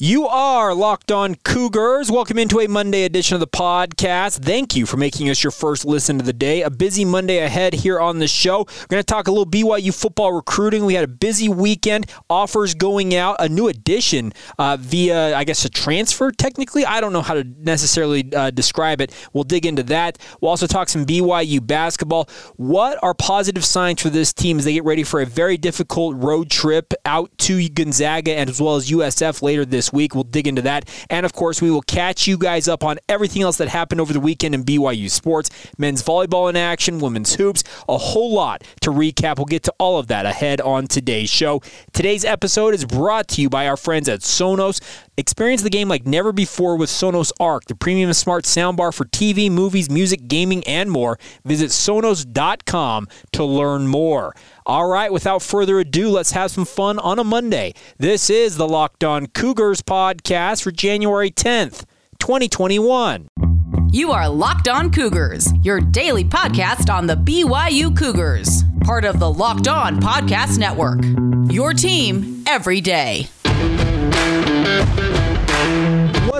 You are locked on Cougars. Welcome into a Monday edition of the podcast. Thank you for making us your first listen of the day. A busy Monday ahead here on the show. We're going to talk a little BYU football recruiting. We had a busy weekend, offers going out, a new addition uh, via, I guess, a transfer technically. I don't know how to necessarily uh, describe it. We'll dig into that. We'll also talk some BYU basketball. What are positive signs for this team as they get ready for a very difficult road trip out to Gonzaga and as well as USF later this week. We'll dig into that. And of course, we will catch you guys up on everything else that happened over the weekend in BYU sports men's volleyball in action, women's hoops, a whole lot to recap. We'll get to all of that ahead on today's show. Today's episode is brought to you by our friends at Sonos. Experience the game like never before with Sonos Arc, the premium smart soundbar for TV, movies, music, gaming, and more. Visit Sonos.com to learn more. All right, without further ado, let's have some fun on a Monday. This is the Locked On Cougars podcast for January 10th, 2021. You are Locked On Cougars, your daily podcast on the BYU Cougars, part of the Locked On Podcast Network. Your team every day.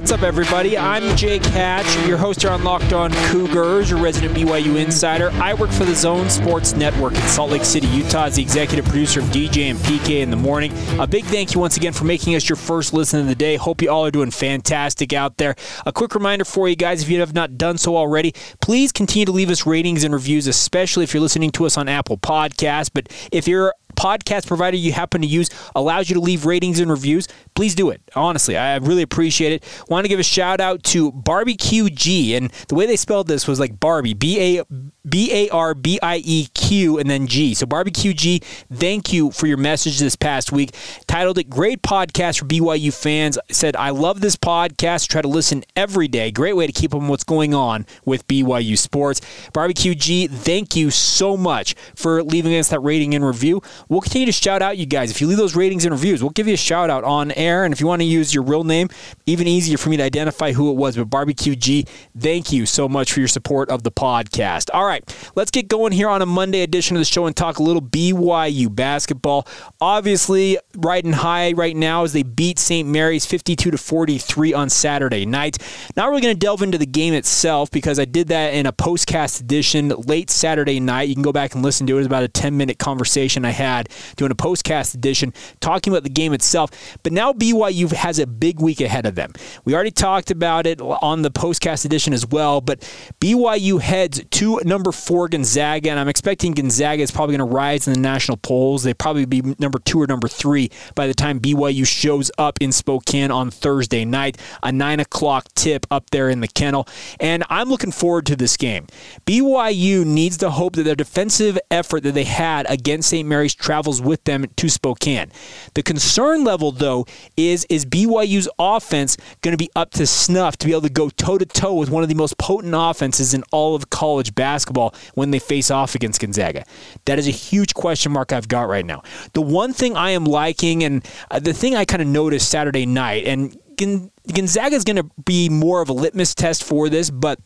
What's up, everybody? I'm Jake Hatch, your host here on Locked On Cougars, your resident BYU insider. I work for the Zone Sports Network in Salt Lake City, Utah, as the executive producer of DJ and PK in the morning. A big thank you once again for making us your first listen of the day. Hope you all are doing fantastic out there. A quick reminder for you guys, if you have not done so already, please continue to leave us ratings and reviews, especially if you're listening to us on Apple Podcasts. But if you're podcast provider you happen to use allows you to leave ratings and reviews, please do it. Honestly, I really appreciate it. Want to give a shout out to Barbecue G, and the way they spelled this was like Barbie, B A B A R B I E Q, and then G. So Barbecue G, thank you for your message this past week. Titled it "Great Podcast for BYU Fans." Said I love this podcast. Try to listen every day. Great way to keep up on what's going on with BYU sports. Barbecue G, thank you so much for leaving us that rating and review. We'll continue to shout out you guys. If you leave those ratings and reviews, we'll give you a shout out on air. And if you want to use your real name, even easier for me to identify who it was. But Barbecue G, thank you so much for your support of the podcast. All right, let's get going here on a Monday edition of the show and talk a little BYU basketball. Obviously, riding high right now as they beat St. Mary's 52 to 43 on Saturday night. Not really going to delve into the game itself because I did that in a postcast edition late Saturday night. You can go back and listen to it. It was about a 10 minute conversation I had doing a postcast edition talking about the game itself. But now BYU has a big week ahead of them. We already talked about it on the postcast edition as well, but BYU heads to number four Gonzaga, and I'm expecting Gonzaga is probably going to rise in the national polls. They probably be number two or number three by the time BYU shows up in Spokane on Thursday night, a nine o'clock tip up there in the kennel. And I'm looking forward to this game. BYU needs to hope that their defensive effort that they had against St. Mary's travels with them to Spokane. The concern level, though, is is BYU's offense going to be up to snuff to be able to go toe to toe with one of the most potent offenses in all of college basketball when they face off against Gonzaga? That is a huge question mark I've got right now. The one thing I am liking, and uh, the thing I kind of noticed Saturday night, and Gonzaga is going to be more of a litmus test for this, but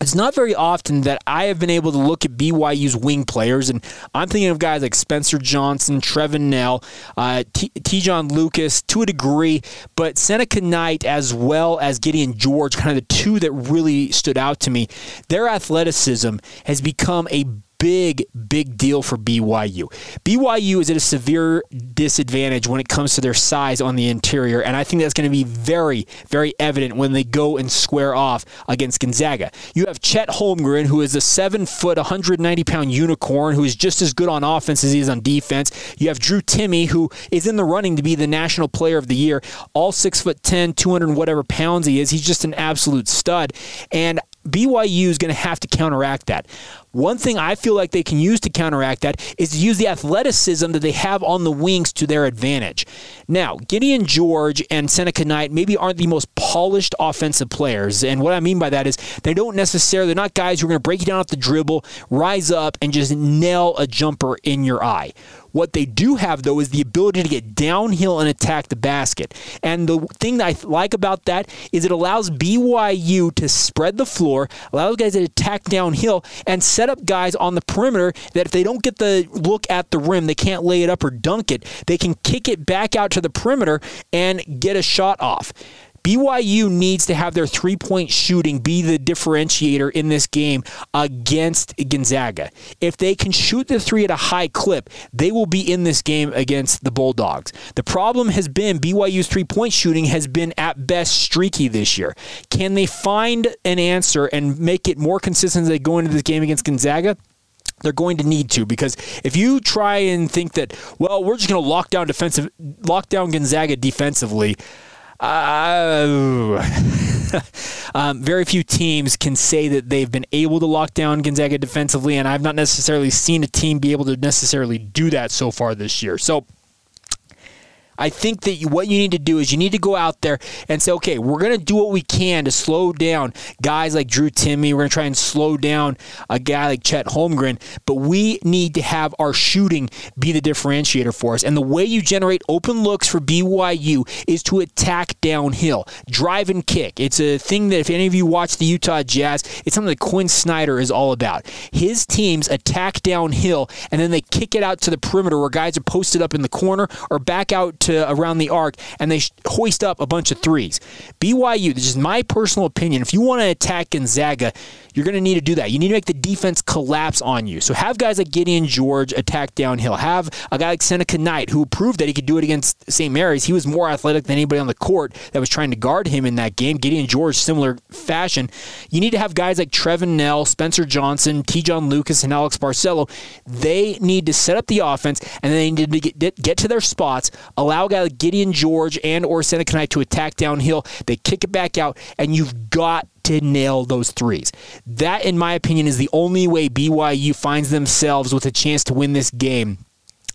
it's not very often that I have been able to look at BYU's wing players, and I'm thinking of guys like Spencer Johnson, Trevin Knell, uh, Te'Jon Lucas to a degree, but Seneca Knight as well as Gideon George, kind of the two that really stood out to me. Their athleticism has become a big, big deal for BYU. BYU is at a severe disadvantage when it comes to their size on the interior, and I think that's going to be very, very evident when they go and square off against Gonzaga. You have Chet Holmgren, who is a seven foot, 190 pound unicorn who is just as good on offense as he is on defense. You have Drew Timme, who is in the running to be the national player of the year, all six foot 10, 200 whatever pounds he is. He's just an absolute stud. And BYU is going to have to counteract that. One thing I feel like they can use to counteract that is to use the athleticism that they have on the wings to their advantage. Now, Gideon George and Seneca Knight maybe aren't the most polished offensive players. And what I mean by that is they don't necessarily, they're not guys who are going to break you down off the dribble, rise up, and just nail a jumper in your eye. What they do have, though, is the ability to get downhill and attack the basket. And the thing that I like about that is it allows BYU to spread the floor, allows guys to attack downhill, and set up guys on the perimeter that if they don't get the look at the rim, they can't lay it up or dunk it, they can kick it back out to the perimeter and get a shot off. BYU needs to have their three point shooting be the differentiator in this game against Gonzaga. If they can shoot the three at a high clip, they will be in this game against the Bulldogs. The problem has been BYU's three point shooting has been at best streaky this year. Can they find an answer and make it more consistent as they go into this game against Gonzaga? they're going to need to because if you try and think that well we're just going to lock down defensive lock down Gonzaga defensively uh, um, very few teams can say that they've been able to lock down Gonzaga defensively, and I've not necessarily seen a team be able to necessarily do that so far this year. So I think that you, what you need to do is you need to go out there and say, okay, we're going to do what we can to slow down guys like Drew Timme. We're going to try and slow down a guy like Chet Holmgren, but we need to have our shooting be the differentiator for us. And the way you generate open looks for BYU is to attack downhill, drive and kick. It's a thing that if any of you watch the Utah Jazz, it's something that Quin Snyder is all about. His teams attack downhill and then they kick it out to the perimeter where guys are posted up in the corner or back out to to around the arc and they hoist up a bunch of threes. BYU, this is my personal opinion. If you want to attack Gonzaga, you're going to need to do that. You need to make the defense collapse on you. So have guys like Gideon George attack downhill. Have a guy like Seneca Knight who proved that he could do it against St. Mary's. He was more athletic than anybody on the court that was trying to guard him in that game. Gideon George, similar fashion. You need to have guys like Trevin Knell, Spencer Johnson, Te'Jon Lucas, and Alex Barcelo. They need to set up the offense and they need to get, get to their spots, allow a guy like Gideon George and or Seneca Knight to attack downhill. They kick it back out, and you've got to nail those threes. That, in my opinion, is the only way BYU finds themselves with a chance to win this game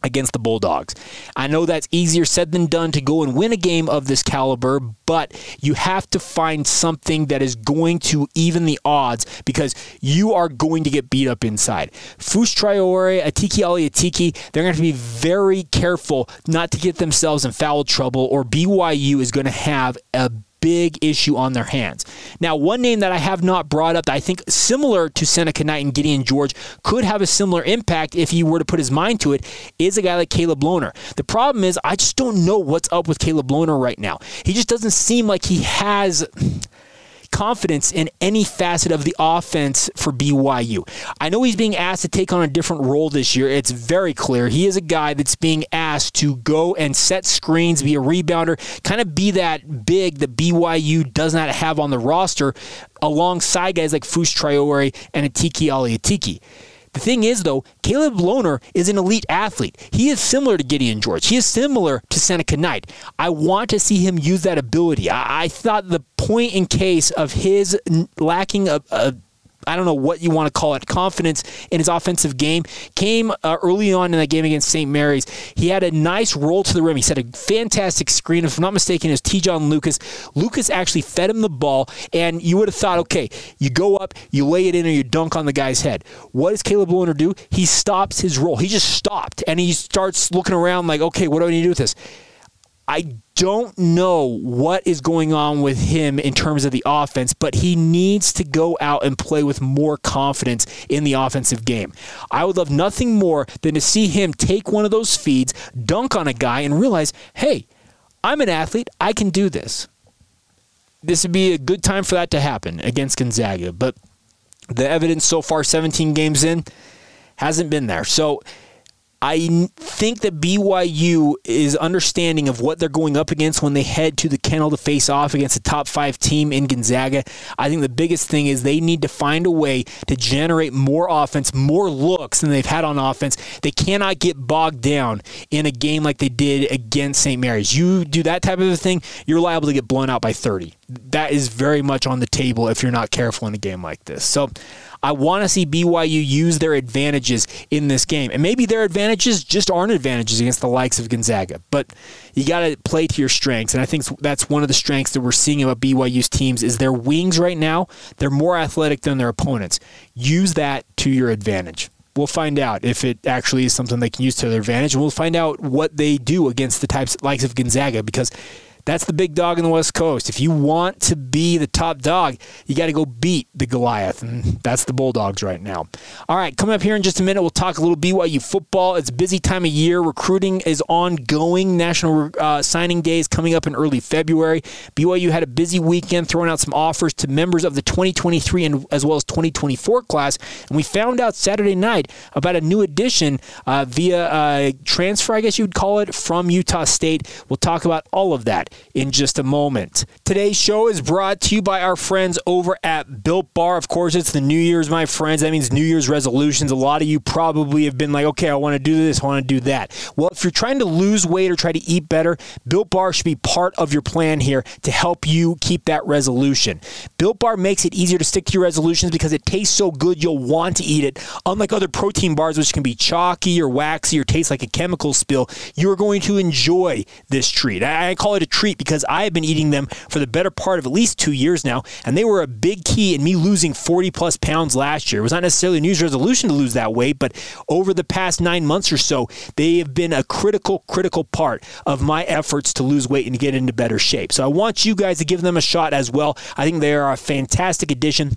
against the Bulldogs. I know that's easier said than done to go and win a game of this caliber, but you have to find something that is going to even the odds because you are going to get beat up inside. Fousse Traore, Atiki Ali Atiki, they're going to be very careful not to get themselves in foul trouble, or BYU is going to have a big issue on their hands. Now, one name that I have not brought up that I think similar to Seneca Knight and Gideon George could have a similar impact if he were to put his mind to it is a guy like Caleb Lohner. The problem is I just don't know what's up with Caleb Lohner right now. He just doesn't seem like he has confidence in any facet of the offense for BYU. I know he's being asked to take on a different role this year. It's very clear. He is a guy that's being asked to go and set screens, be a rebounder, kind of be that big that BYU does not have on the roster alongside guys like Fousse Traore and Atiki Ali Atiki. The thing is, though, Caleb Lohner is an elite athlete. He is similar to Gideon George. He is similar to Seneca Knight. I want to see him use that ability. I, I thought the point in case of his lacking a, a I don't know what you want to call it, confidence in his offensive game came uh, early on in that game against St. Mary's. He had a nice roll to the rim. He set a fantastic screen. If I'm not mistaken, it was Te'Jon Lucas. Lucas actually fed him the ball, and you would have thought, okay, you go up, you lay it in, or you dunk on the guy's head. What does Caleb Lohner do? He stops his roll. He just stopped, and he starts looking around like, okay, what do I need to do with this? I don't know what is going on with him in terms of the offense, but he needs to go out and play with more confidence in the offensive game. I would love nothing more than to see him take one of those feeds, dunk on a guy, and realize, hey, I'm an athlete. I can do this. This would be a good time for that to happen against Gonzaga. But the evidence so far, 17 games in, hasn't been there. So, I think that BYU is understanding of what they're going up against when they head to the kennel to face off against a top five team in Gonzaga. I think the biggest thing is they need to find a way to generate more offense, more looks than they've had on offense. They cannot get bogged down in a game like they did against St. Mary's. You do that type of a thing, you're liable to get blown out by 30. That is very much on the table if you're not careful in a game like this. So I want to see BYU use their advantages in this game. And maybe their advantages just aren't advantages against the likes of Gonzaga, but you got to play to your strengths. And I think that's one of the strengths that we're seeing about BYU's teams is their wings right now, they're more athletic than their opponents. Use that to your advantage. We'll find out if it actually is something they can use to their advantage, and we'll find out what they do against the types likes of Gonzaga because that's the big dog in the West Coast. If you want to be the top dog, you got to go beat the Goliath, and that's the Bulldogs right now. All right, coming up here in just a minute, we'll talk a little BYU football. It's busy time of year. Recruiting is ongoing. National uh, signing day is coming up in early February. BYU had a busy weekend throwing out some offers to members of the 2023 and as well as 2024 class, and we found out Saturday night about a new addition uh, via uh, transfer, I guess you would call it, from Utah State. We'll talk about all of that in just a moment. Today's show is brought to you by our friends over at Built Bar. Of course, it's the New Year's, my friends. That means New Year's resolutions. A lot of you probably have been like, okay, I want to do this, I want to do that. Well, if you're trying to lose weight or try to eat better, Built Bar should be part of your plan here to help you keep that resolution. Built Bar makes it easier to stick to your resolutions because it tastes so good you'll want to eat it. Unlike other protein bars, which can be chalky or waxy or taste like a chemical spill, you're going to enjoy this treat. I call it a treat treat because I have been eating them for the better part of at least two years now, and they were a big key in me losing 40 plus pounds last year. It was not necessarily a New Year's resolution to lose that weight, but over the past nine months or so, they have been a critical, critical part of my efforts to lose weight and get into better shape. So I want you guys to give them a shot as well. I think they are a fantastic addition.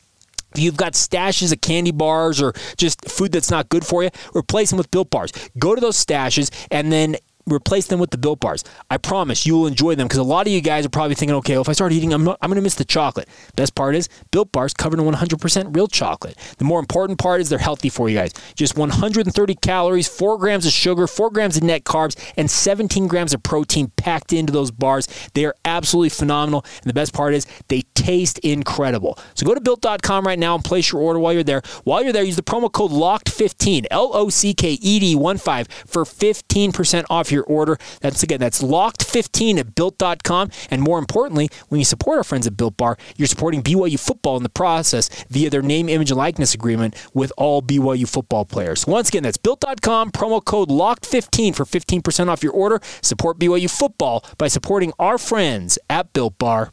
If you've got stashes of candy bars or just food that's not good for you, replace them with built bars. Go to those stashes and then replace them with the Built Bars. I promise you will enjoy them because a lot of you guys are probably thinking, okay, well, if I start eating, I'm, I'm going to miss the chocolate. Best part is Built Bars covered in 100% real chocolate. The more important part is they're healthy for you guys. Just 130 calories, 4 grams of sugar, 4 grams of net carbs, and 17 grams of protein packed into those bars. They are absolutely phenomenal. And the best part is they taste incredible. So go to built.com right now and place your order while you're there. While you're there, use the promo code LOCKED15, L O C K E D 1 5 for 15% off your your order. That's again, that's locked15 at built.com. And more importantly, when you support our friends at Built Bar, you're supporting BYU football in the process via their name, image, and likeness agreement with all BYU football players. Once again, that's built.com, promo code locked15 for 15% off your order. Support BYU football by supporting our friends at Built Bar.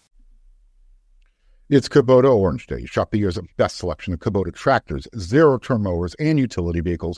It's Kubota Orange Day. Shop the year's best selection of Kubota tractors, zero turn mowers, and utility vehicles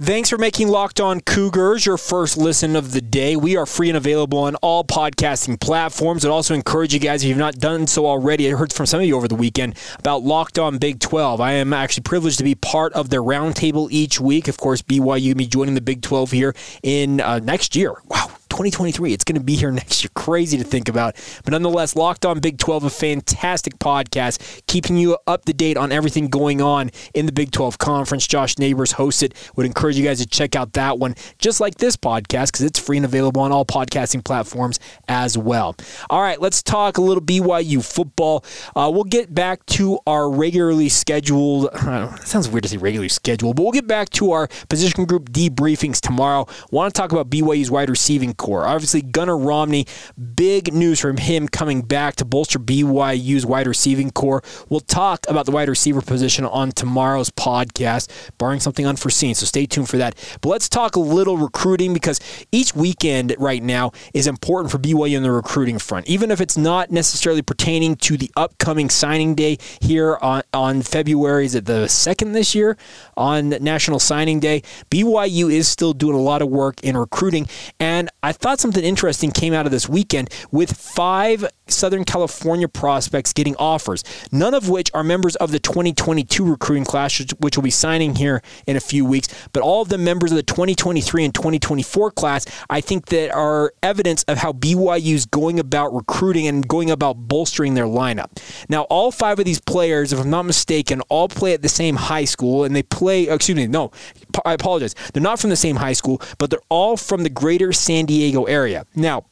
Thanks for making Locked On Cougars your first listen of the day. We are free and available on all podcasting platforms. I'd also encourage you guys, if you've not done so already, I heard from some of you over the weekend about Locked On Big 12. I am actually privileged to be part of their roundtable each week. Of course, BYU, me joining the Big 12 here in uh, next year. Wow, 2023. It's going to be here next year. Crazy to think about. But nonetheless, Locked On Big 12, a fantastic podcast, keeping you up to date on everything going on in the Big 12 Conference. Josh Neighbors hosts it. Would encourage you guys to check out that one, just like this podcast, because it's free and available on all podcasting platforms as well. All right, let's talk a little BYU football. Uh, we'll get back to our regularly scheduled, uh, sounds weird to say regularly scheduled, but we'll get back to our position group debriefings tomorrow. Want to talk about BYU's wide receiving corps. Obviously, Gunnar Romney, big news from him coming back to bolster BYU's wide receiving corps. We'll talk about the wide receiver position on tomorrow's podcast, barring something unforeseen. So stay tuned for that. But let's talk a little recruiting because each weekend right now is important for BYU in the recruiting front, even if it's not necessarily pertaining to the upcoming signing day here on, on February. Is it the second this year on National Signing Day? BYU is still doing a lot of work in recruiting, and I thought something interesting came out of this weekend with five Southern California prospects getting offers, none of which are members of the 2022 recruiting class, which will be signing here in a few weeks, but all of the members of the 2023 and 2024 class, I think that are evidence of how BYU is going about recruiting and going about bolstering their lineup. Now, all five of these players, if I'm not mistaken, all play at the same high school, and they play, excuse me, no, I apologize. They're not from the same high school, but they're all from the greater San Diego Diego area. Now,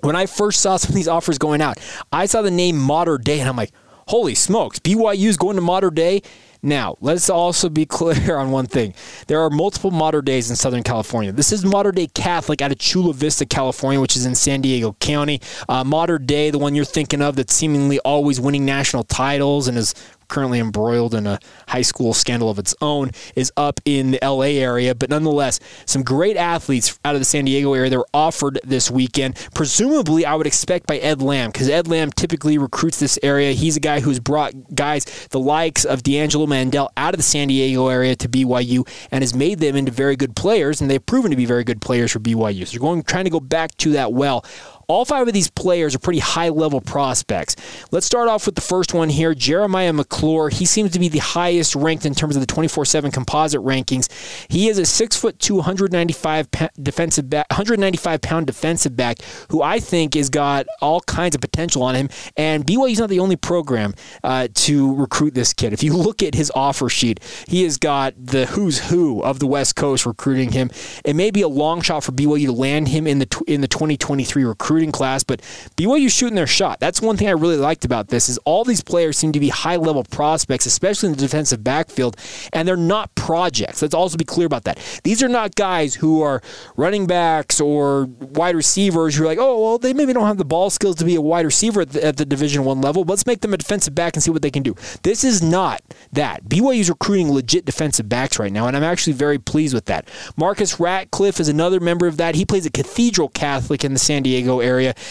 when I first saw some of these offers going out, I saw the name Mater Dei and I'm like, holy smokes, BYU's going to Mater Dei. Now, let's also be clear on one thing. There are multiple Mater Deis in Southern California. This is Mater Dei Catholic out of Chula Vista, California, which is in San Diego County. Uh, Dei, the one you're thinking of that's seemingly always winning national titles and is currently embroiled in a high school scandal of its own, is up in the LA area. But nonetheless, some great athletes out of the San Diego area that were offered this weekend. Presumably, I would expect by Ed Lamb, because Ed Lamb typically recruits this area. He's a guy who's brought guys the likes of D'Angelo Mandell out of the San Diego area to BYU and has made them into very good players, and they've proven to be very good players for BYU. So they're going trying to go back to that well. All five of these players are pretty high level prospects. Let's start off with the first one here Jeremiah McClure. He seems to be the highest ranked in terms of the 24 7 composite rankings. He is a 6'2, 195 defensive back, 195 pound defensive back who I think has got all kinds of potential on him. And BYU's not the only program uh, to recruit this kid. If you look at his offer sheet, he has got the who's who of the West Coast recruiting him. It may be a long shot for BYU to land him in the in the 2023 recruit recruiting class, but BYU shooting their shot. That's one thing I really liked about this is all these players seem to be high level prospects, especially in the defensive backfield, and they're not projects. Let's also be clear about that. These are not guys who are running backs or wide receivers who are like, oh well, they maybe don't have the ball skills to be a wide receiver at the, at the Division One level. Let's make them a defensive back and see what they can do. This is not that. BYU's recruiting legit defensive backs right now, and I'm actually very pleased with that. Marcus Ratcliffe is another member of that. He plays at Cathedral Catholic in the San Diego area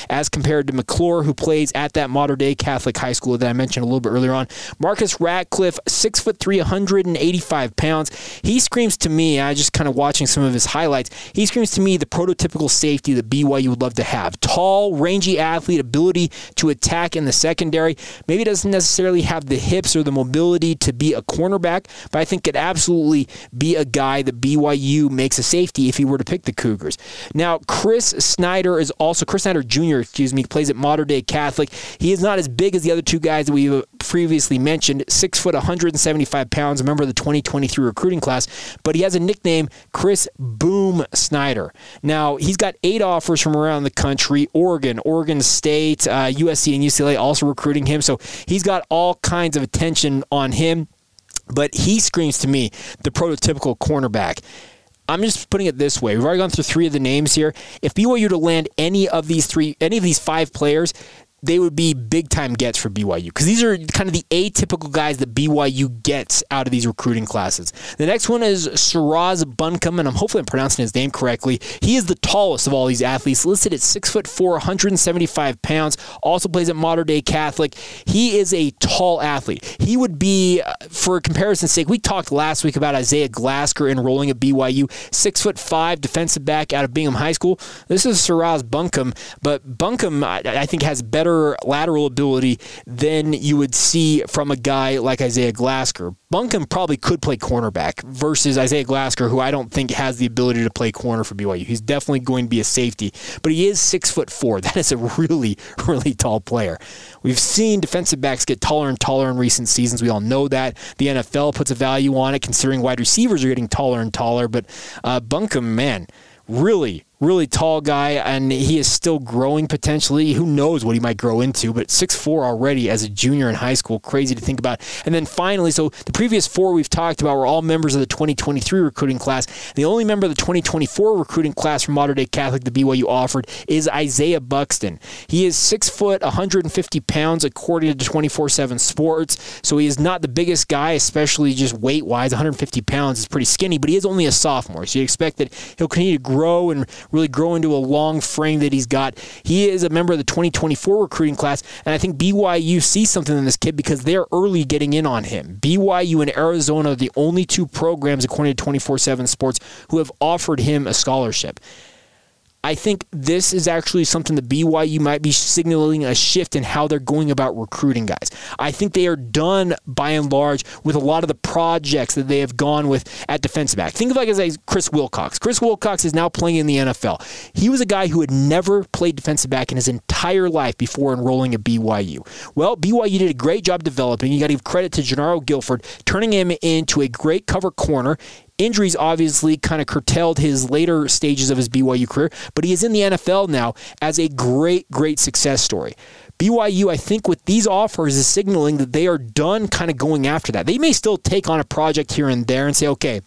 as compared to McClure, who plays at that Mater Dei Catholic high school that I mentioned a little bit earlier on. Marcus Ratcliffe, six foot three, 185 pounds. He screams to me, I just kind of watching some of his highlights, he screams to me the prototypical safety that BYU would love to have. Tall, rangy athlete, ability to attack in the secondary. Maybe doesn't necessarily have the hips or the mobility to be a cornerback, but I think could absolutely be a guy that BYU makes a safety if he were to pick the Cougars. Now, Chris Snyder is also Chris Snyder Jr., excuse me, plays at Mater Dei Catholic. He is not as big as the other two guys that we previously mentioned, six foot, 175 pounds, a member of the 2023 recruiting class, but he has a nickname, Chris Boom Snyder. Now, he's got eight offers from around the country Oregon, Oregon State, uh, USC, and UCLA also recruiting him. So he's got all kinds of attention on him, but he screams to me the prototypical cornerback. I'm just putting it this way. We've already gone through three of the names here. If BYU were to land any of these three, any of these five players, they would be big time gets for BYU because these are kind of the atypical guys that BYU gets out of these recruiting classes. The next one is Shiraz Buncombe, and I'm hopefully I'm pronouncing his name correctly. He is the tallest of all these athletes, listed at six foot four, 175 pounds. Also plays at Mater Dei Catholic. He is a tall athlete. He would be, uh, for comparison's sake, we talked last week about Isaiah Glasker enrolling at BYU, six foot five defensive back out of Bingham High School. This is Shiraz Buncombe, but Buncombe I, I think has better better lateral ability than you would see from a guy like Isaiah Glasker. Buncombe probably could play cornerback versus Isaiah Glasker, who I don't think has the ability to play corner for BYU. He's definitely going to be a safety, but he is six foot four. That is a really, really tall player. We've seen defensive backs get taller and taller in recent seasons. We all know that. The NFL puts a value on it, considering wide receivers are getting taller and taller. But uh, man, really, really tall guy, and he is still growing potentially. Who knows what he might grow into, but 6'4 already as a junior in high school. Crazy to think about. And then finally, so the previous four we've talked about were all members of the 2023 recruiting class. The only member of the 2024 recruiting class from Mater Dei Catholic the BYU offered is Isaiah Buxton. He is 6 foot, 150 pounds, according to 24 7 Sports. So he is not the biggest guy, especially just weight wise. 150 pounds is pretty skinny, but he is only a sophomore. So you expect that he'll continue to grow and really grow into a long frame that he's got. He is a member of the 2024 recruiting class, and I think BYU sees something in this kid because they're early getting in on him. BYU and Arizona are the only two programs, according to 24 7 Sports, who have offered him a scholarship. I think this is actually something that BYU might be signaling a shift in how they're going about recruiting guys. I think they are done by and large with a lot of the projects that they have gone with at defensive back. Think of like as a Chris Wilcox. Chris Wilcox is now playing in the NFL. He was a guy who had never played defensive back in his entire life before enrolling at BYU. Well, BYU did a great job developing. You got to give credit to Jernaro Gilford, turning him into a great cover corner. Injuries obviously kind of curtailed his later stages of his BYU career, but he is in the NFL now as a great, great success story. BYU, I think, with these offers is signaling that they are done kind of going after that. They may still take on a project here and there and say, okay,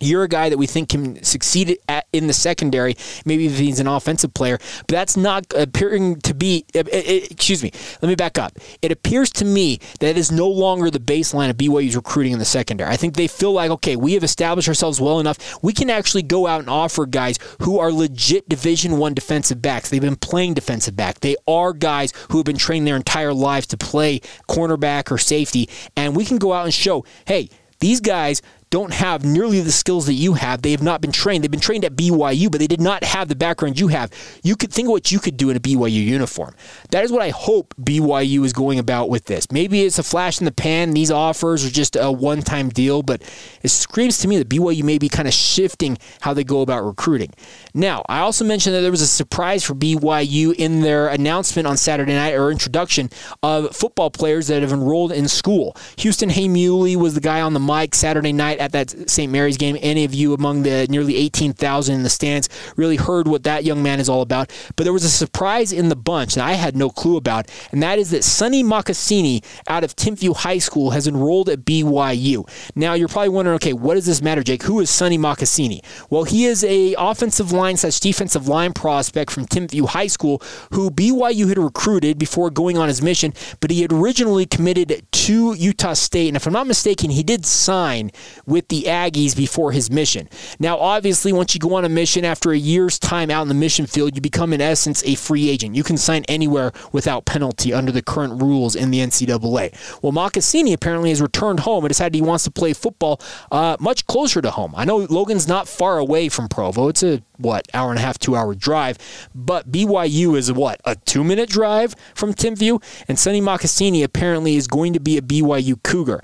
you're a guy that we think can succeed at, in the secondary, maybe he's an offensive player, but that's not appearing to be. It, it, excuse me. Let me back up. It appears to me that it is no longer the baseline of BYU's recruiting in the secondary. I think they feel like, okay, we have established ourselves well enough. We can actually go out and offer guys who are legit Division One defensive backs. They've been playing defensive back. They are guys who have been trained their entire lives to play cornerback or safety, and we can go out and show, hey, these guys don't have nearly the skills that you have. They have not been trained. They've been trained at BYU, but they did not have the background you have. You could think of what you could do in a BYU uniform. That is what I hope BYU is going about with this. Maybe it's a flash in the pan. These offers are just a one time deal, but it screams to me that BYU may be kind of shifting how they go about recruiting. Now, I also mentioned that there was a surprise for BYU in their announcement on Saturday night or introduction of football players that have enrolled in school. Houston Heimuli was the guy on the mic Saturday night at that St. Mary's game. Any of you among the nearly 18,000 in the stands really heard what that young man is all about. But there was a surprise in the bunch that I had no clue about, and that is that Sonny Makasini out of Timpview High School has enrolled at BYU. Now, you're probably wondering, okay, what does this matter, Jake? Who is Sonny Makasini? Well, he is a offensive line slash defensive line prospect from Timpview High School who BYU had recruited before going on his mission, but he had originally committed to Utah State. And if I'm not mistaken, he did sign with the Aggies before his mission. Now, obviously, once you go on a mission after a year's time out in the mission field, you become, in essence, a free agent. You can sign anywhere without penalty under the current rules in the NCAA. Well, Makasini apparently has returned home and decided he wants to play football uh, much closer to home. I know Logan's not far away from Provo. It's a what hour and a half, two hour drive. But BYU is what a two minute drive from Timpview, and Sonny Makasini apparently is going to be a BYU Cougar.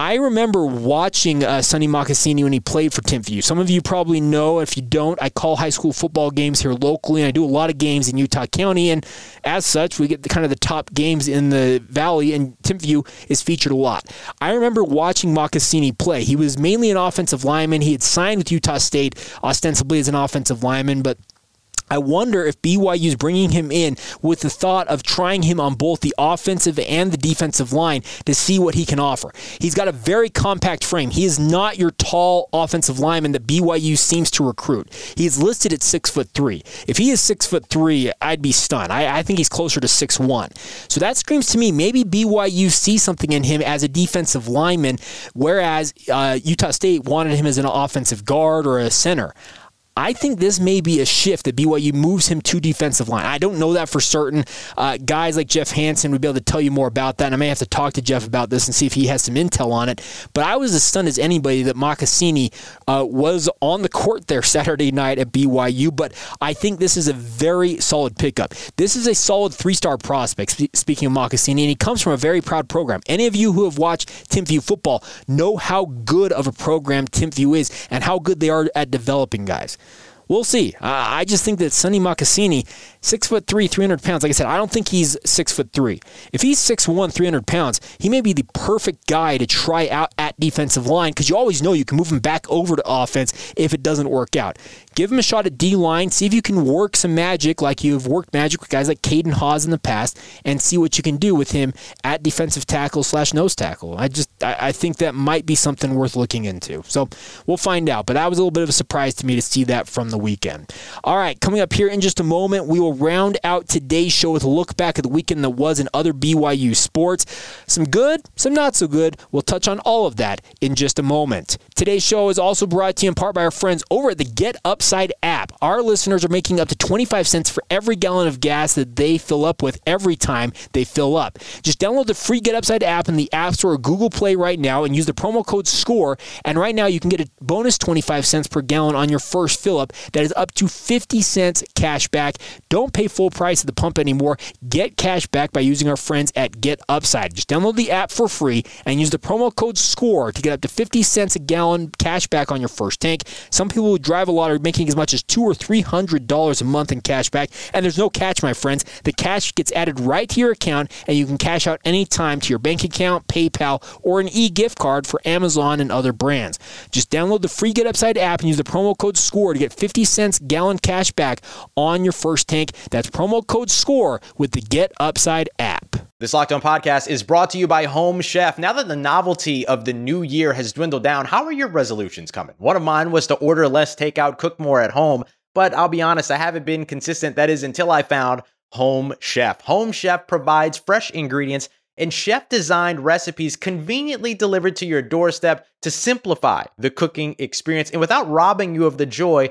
I remember watching uh, Sonny Makasini when he played for Timpview. Some of you probably know. If you don't, I call high school football games here locally, and I do a lot of games in Utah County. And as such, we get the, kind of the top games in the valley, and Timpview is featured a lot. I remember watching Makasini play. He was mainly an offensive lineman. He had signed with Utah State ostensibly as an offensive lineman, but I wonder if BYU is bringing him in with the thought of trying him on both the offensive and the defensive line to see what he can offer. He's got a very compact frame. He is not your tall offensive lineman that BYU seems to recruit. He's listed at six foot three. If he is six foot three, I'd be stunned. I, I think he's closer to six one. So that screams to me maybe BYU sees something in him as a defensive lineman, whereas uh, Utah State wanted him as an offensive guard or a center. I think this may be a shift that BYU moves him to defensive line. I don't know that for certain. Uh, guys like Jeff Hansen would be able to tell you more about that, and I may have to talk to Jeff about this and see if he has some intel on it. But I was as stunned as anybody that Makasini uh, was on the court there Saturday night at BYU. But I think this is a very solid pickup. This is a solid three-star prospect. Speaking of Makasini, and he comes from a very proud program. Any of you who have watched Timpview football know how good of a program Timpview is and how good they are at developing guys we'll see. Uh, I just think that Sonny Makasini, six foot three, 300 pounds, like I said, I don't think he's six foot three. If he's six one, 300 pounds, he may be the perfect guy to try out at defensive line because you always know you can move him back over to offense if it doesn't work out. Give him a shot at D line, see if you can work some magic like you've worked magic with guys like Caden Hawes in the past, and see what you can do with him at defensive tackle slash nose tackle. I just I, I think that might be something worth looking into. So we'll find out. But that was a little bit of a surprise to me to see that from the weekend. All right, coming up here in just a moment, we will round out today's show with a look back at the weekend that was in other BYU sports. Some good, some not so good. We'll touch on all of that in just a moment. Today's show is also brought to you in part by our friends over at the Get Upside app. Our listeners are making up to 25 cents for every gallon of gas that they fill up with every time they fill up. Just download the free Get Upside app in the App Store or Google Play right now and use the promo code SCORE. And right now you can get a bonus 25 cents per gallon on your first fill up that is up to 50 cents cash back. Don't pay full price at the pump anymore. Get cash back by using our friends at Get Upside. Just download the app for free and use the promo code SCORE to get up to 50 cents a gallon cash back on your first tank. Some people who drive a lot are making as much as two or three hundred dollars a month in cash back. And there's no catch, my friends. The cash gets added right to your account, and you can cash out anytime to your bank account, PayPal, or an e-gift card for Amazon and other brands. Just download the free Get Upside app and use the promo code SCORE to get 50 50 cents gallon cash back on your first tank. That's promo code SCORE with the Get Upside app. This Locked On podcast is brought to you by Home Chef. Now that the novelty of the new year has dwindled down, how are your resolutions coming? One of mine was to order less takeout, cook more at home, but I'll be honest, I haven't been consistent. That is until I found Home Chef. Home Chef provides fresh ingredients and chef designed recipes conveniently delivered to your doorstep to simplify the cooking experience and without robbing you of the joy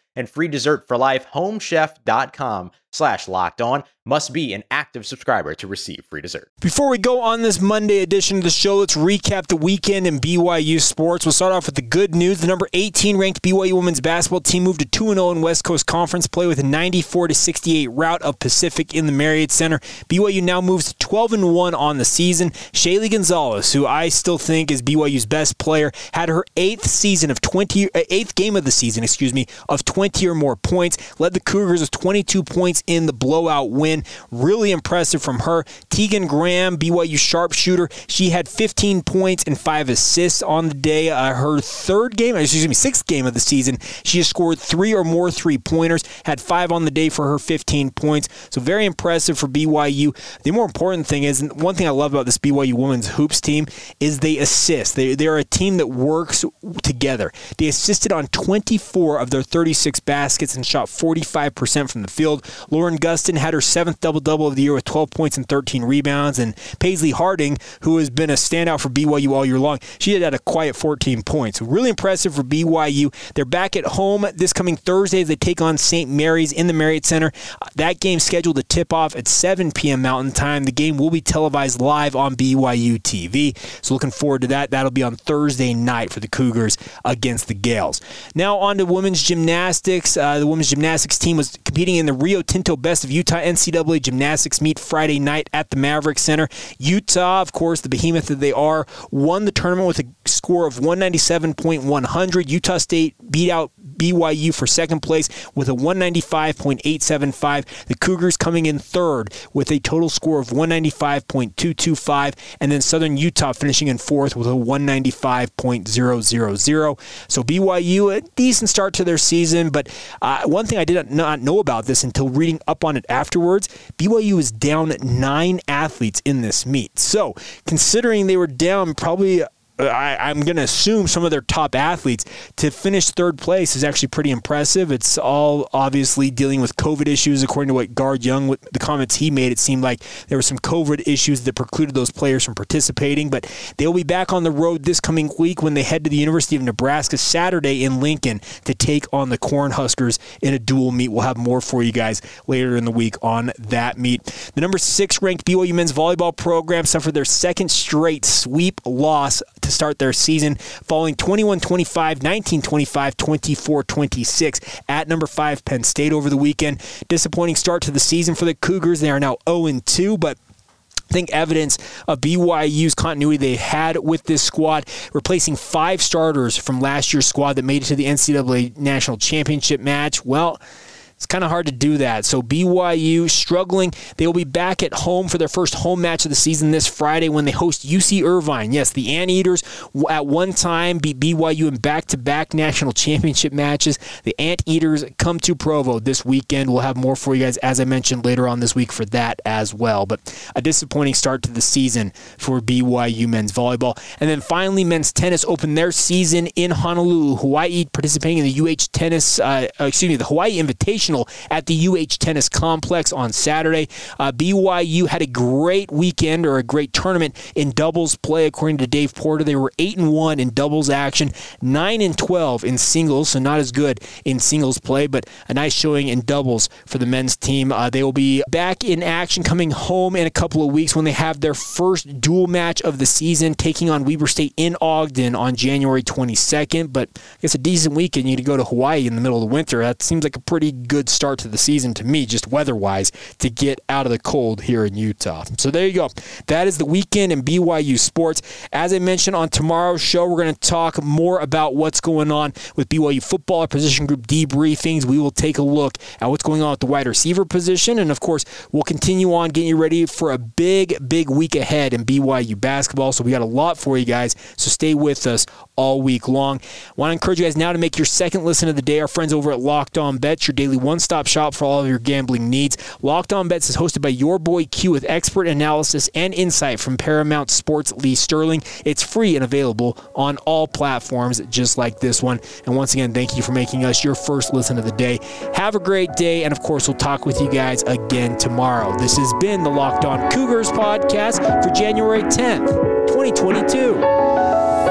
and free dessert for life. Homechef.com slash locked on must be an active subscriber to receive free dessert. Before we go on this Monday edition of the show, let's recap the weekend in BYU sports. We'll start off with the good news. The number 18 ranked BYU women's basketball team moved to 2 0 in West Coast Conference play with a 94 68 rout of Pacific in the Marriott Center. BYU now moves to 12 1 on the season. Shaylee Gonzalez, who I still think is BYU's best player, had her eighth season of 20 uh, eighth game of the season, excuse me, of 20 or more points. Led the Cougars with 22 points in the blowout win. Really impressive from her. Tegan Graham, BYU sharpshooter, she had 15 points and five assists on the day. Uh, her third game, excuse me, sixth game of the season, she has scored three or more three pointers, had five on the day for her 15 points. So very impressive for BYU. The more important thing is, and one thing I love about this BYU women's hoops team is they assist. They, they're a team that works together. They assisted on 24 of their 36 baskets and shot 45% from the field. Lauren Gustin had her seventh double double of the year with 12 points and 13 rebounds. And Paisley Harding, who has been a standout for BYU all year long, she had had a quiet 14 points. Really impressive for BYU. They're back at home this coming Thursday as they take on St. Mary's in the Marriott Center. That game scheduled to tip off at 7 p.m. Mountain Time. The game will be televised live on BYU TV. So looking forward to that. That'll be on Thursday night for the Cougars against the Gales. Now on to women's gymnastics. Uh, the women's gymnastics team was competing in the Rio Tinto Best of Utah NCAA gymnastics meet Friday night at the Maverik Center. Utah, of course, the behemoth that they are, won the tournament with a score of 197.100. Utah State beat out BYU for second place with a 195.875. The Cougars coming in third with a total score of 195.225, and then Southern Utah finishing in fourth with a 195.000. So BYU, a decent start to their season, but uh, one thing I did not know about this until reading up on it afterwards BYU is down nine athletes in this meet. So considering they were down probably I, am going to assume some of their top athletes to finish third place is actually pretty impressive. It's all obviously dealing with COVID issues, according to what Guard Young, the comments he made. It seemed like there were some COVID issues that precluded those players from participating, but they'll be back on the road this coming week when they head to the University of Nebraska Saturday in Lincoln to take on the Cornhuskers in a dual meet. We'll have more for you guys later in the week on that meet. The number six ranked BYU men's volleyball program suffered their second straight sweep loss to start their season, falling 21 25, 19 25, 24 26 at number five Penn State over the weekend. Disappointing start to the season for the Cougars. They are now 0 2, but I think evidence of BYU's continuity they had with this squad, replacing five starters from last year's squad that made it to the NCAA National Championship match. Well, it's kind of hard to do that. So BYU struggling. They will be back at home for their first home match of the season this Friday when they host UC Irvine. Yes, the Anteaters at one time beat BYU in back-to-back national championship matches. The Anteaters come to Provo this weekend. We'll have more for you guys as I mentioned later on this week for that as well. But a disappointing start to the season for BYU men's volleyball. And then finally, men's tennis opened their season in Honolulu, Hawaii, participating in the UH Tennis, uh, excuse me, the Hawaii Invitation Invitational at the UH Tennis Complex on Saturday. Uh, BYU had a great weekend or a great tournament in doubles play, according to Dave Porter. They were 8 and 1 in doubles action, 9 and 12 in singles, so not as good in singles play, but a nice showing in doubles for the men's team. Uh, they will be back in action coming home in a couple of weeks when they have their first dual match of the season, taking on Weber State in Ogden on January 22nd. But it's a decent weekend. You to go to Hawaii in the middle of the winter. That seems like a pretty good start to the season to me, just weather wise, to get out of the cold here in Utah. So there you go. That is the weekend in BYU sports. As I mentioned on tomorrow's show, we're going to talk more about what's going on with BYU football, position group debriefings. We will take a look at what's going on with the wide receiver position. And of course, we'll continue on getting you ready for a big, big week ahead in BYU basketball. So we got a lot for you guys. So stay with us all week long. I want to encourage you guys now to make your second listen of the day. Our friends over at Locked On Bets, your daily one stop shop for all of your gambling needs. Locked On Bets is hosted by your boy Q with expert analysis and insight from Paramount Sports Lee Sterling. It's free and available on all platforms just like this one. And once again, thank you for making us your first listen of the day. Have a great day. And of course, we'll talk with you guys again tomorrow. This has been the Locked On Cougars podcast for January 10th, 2022.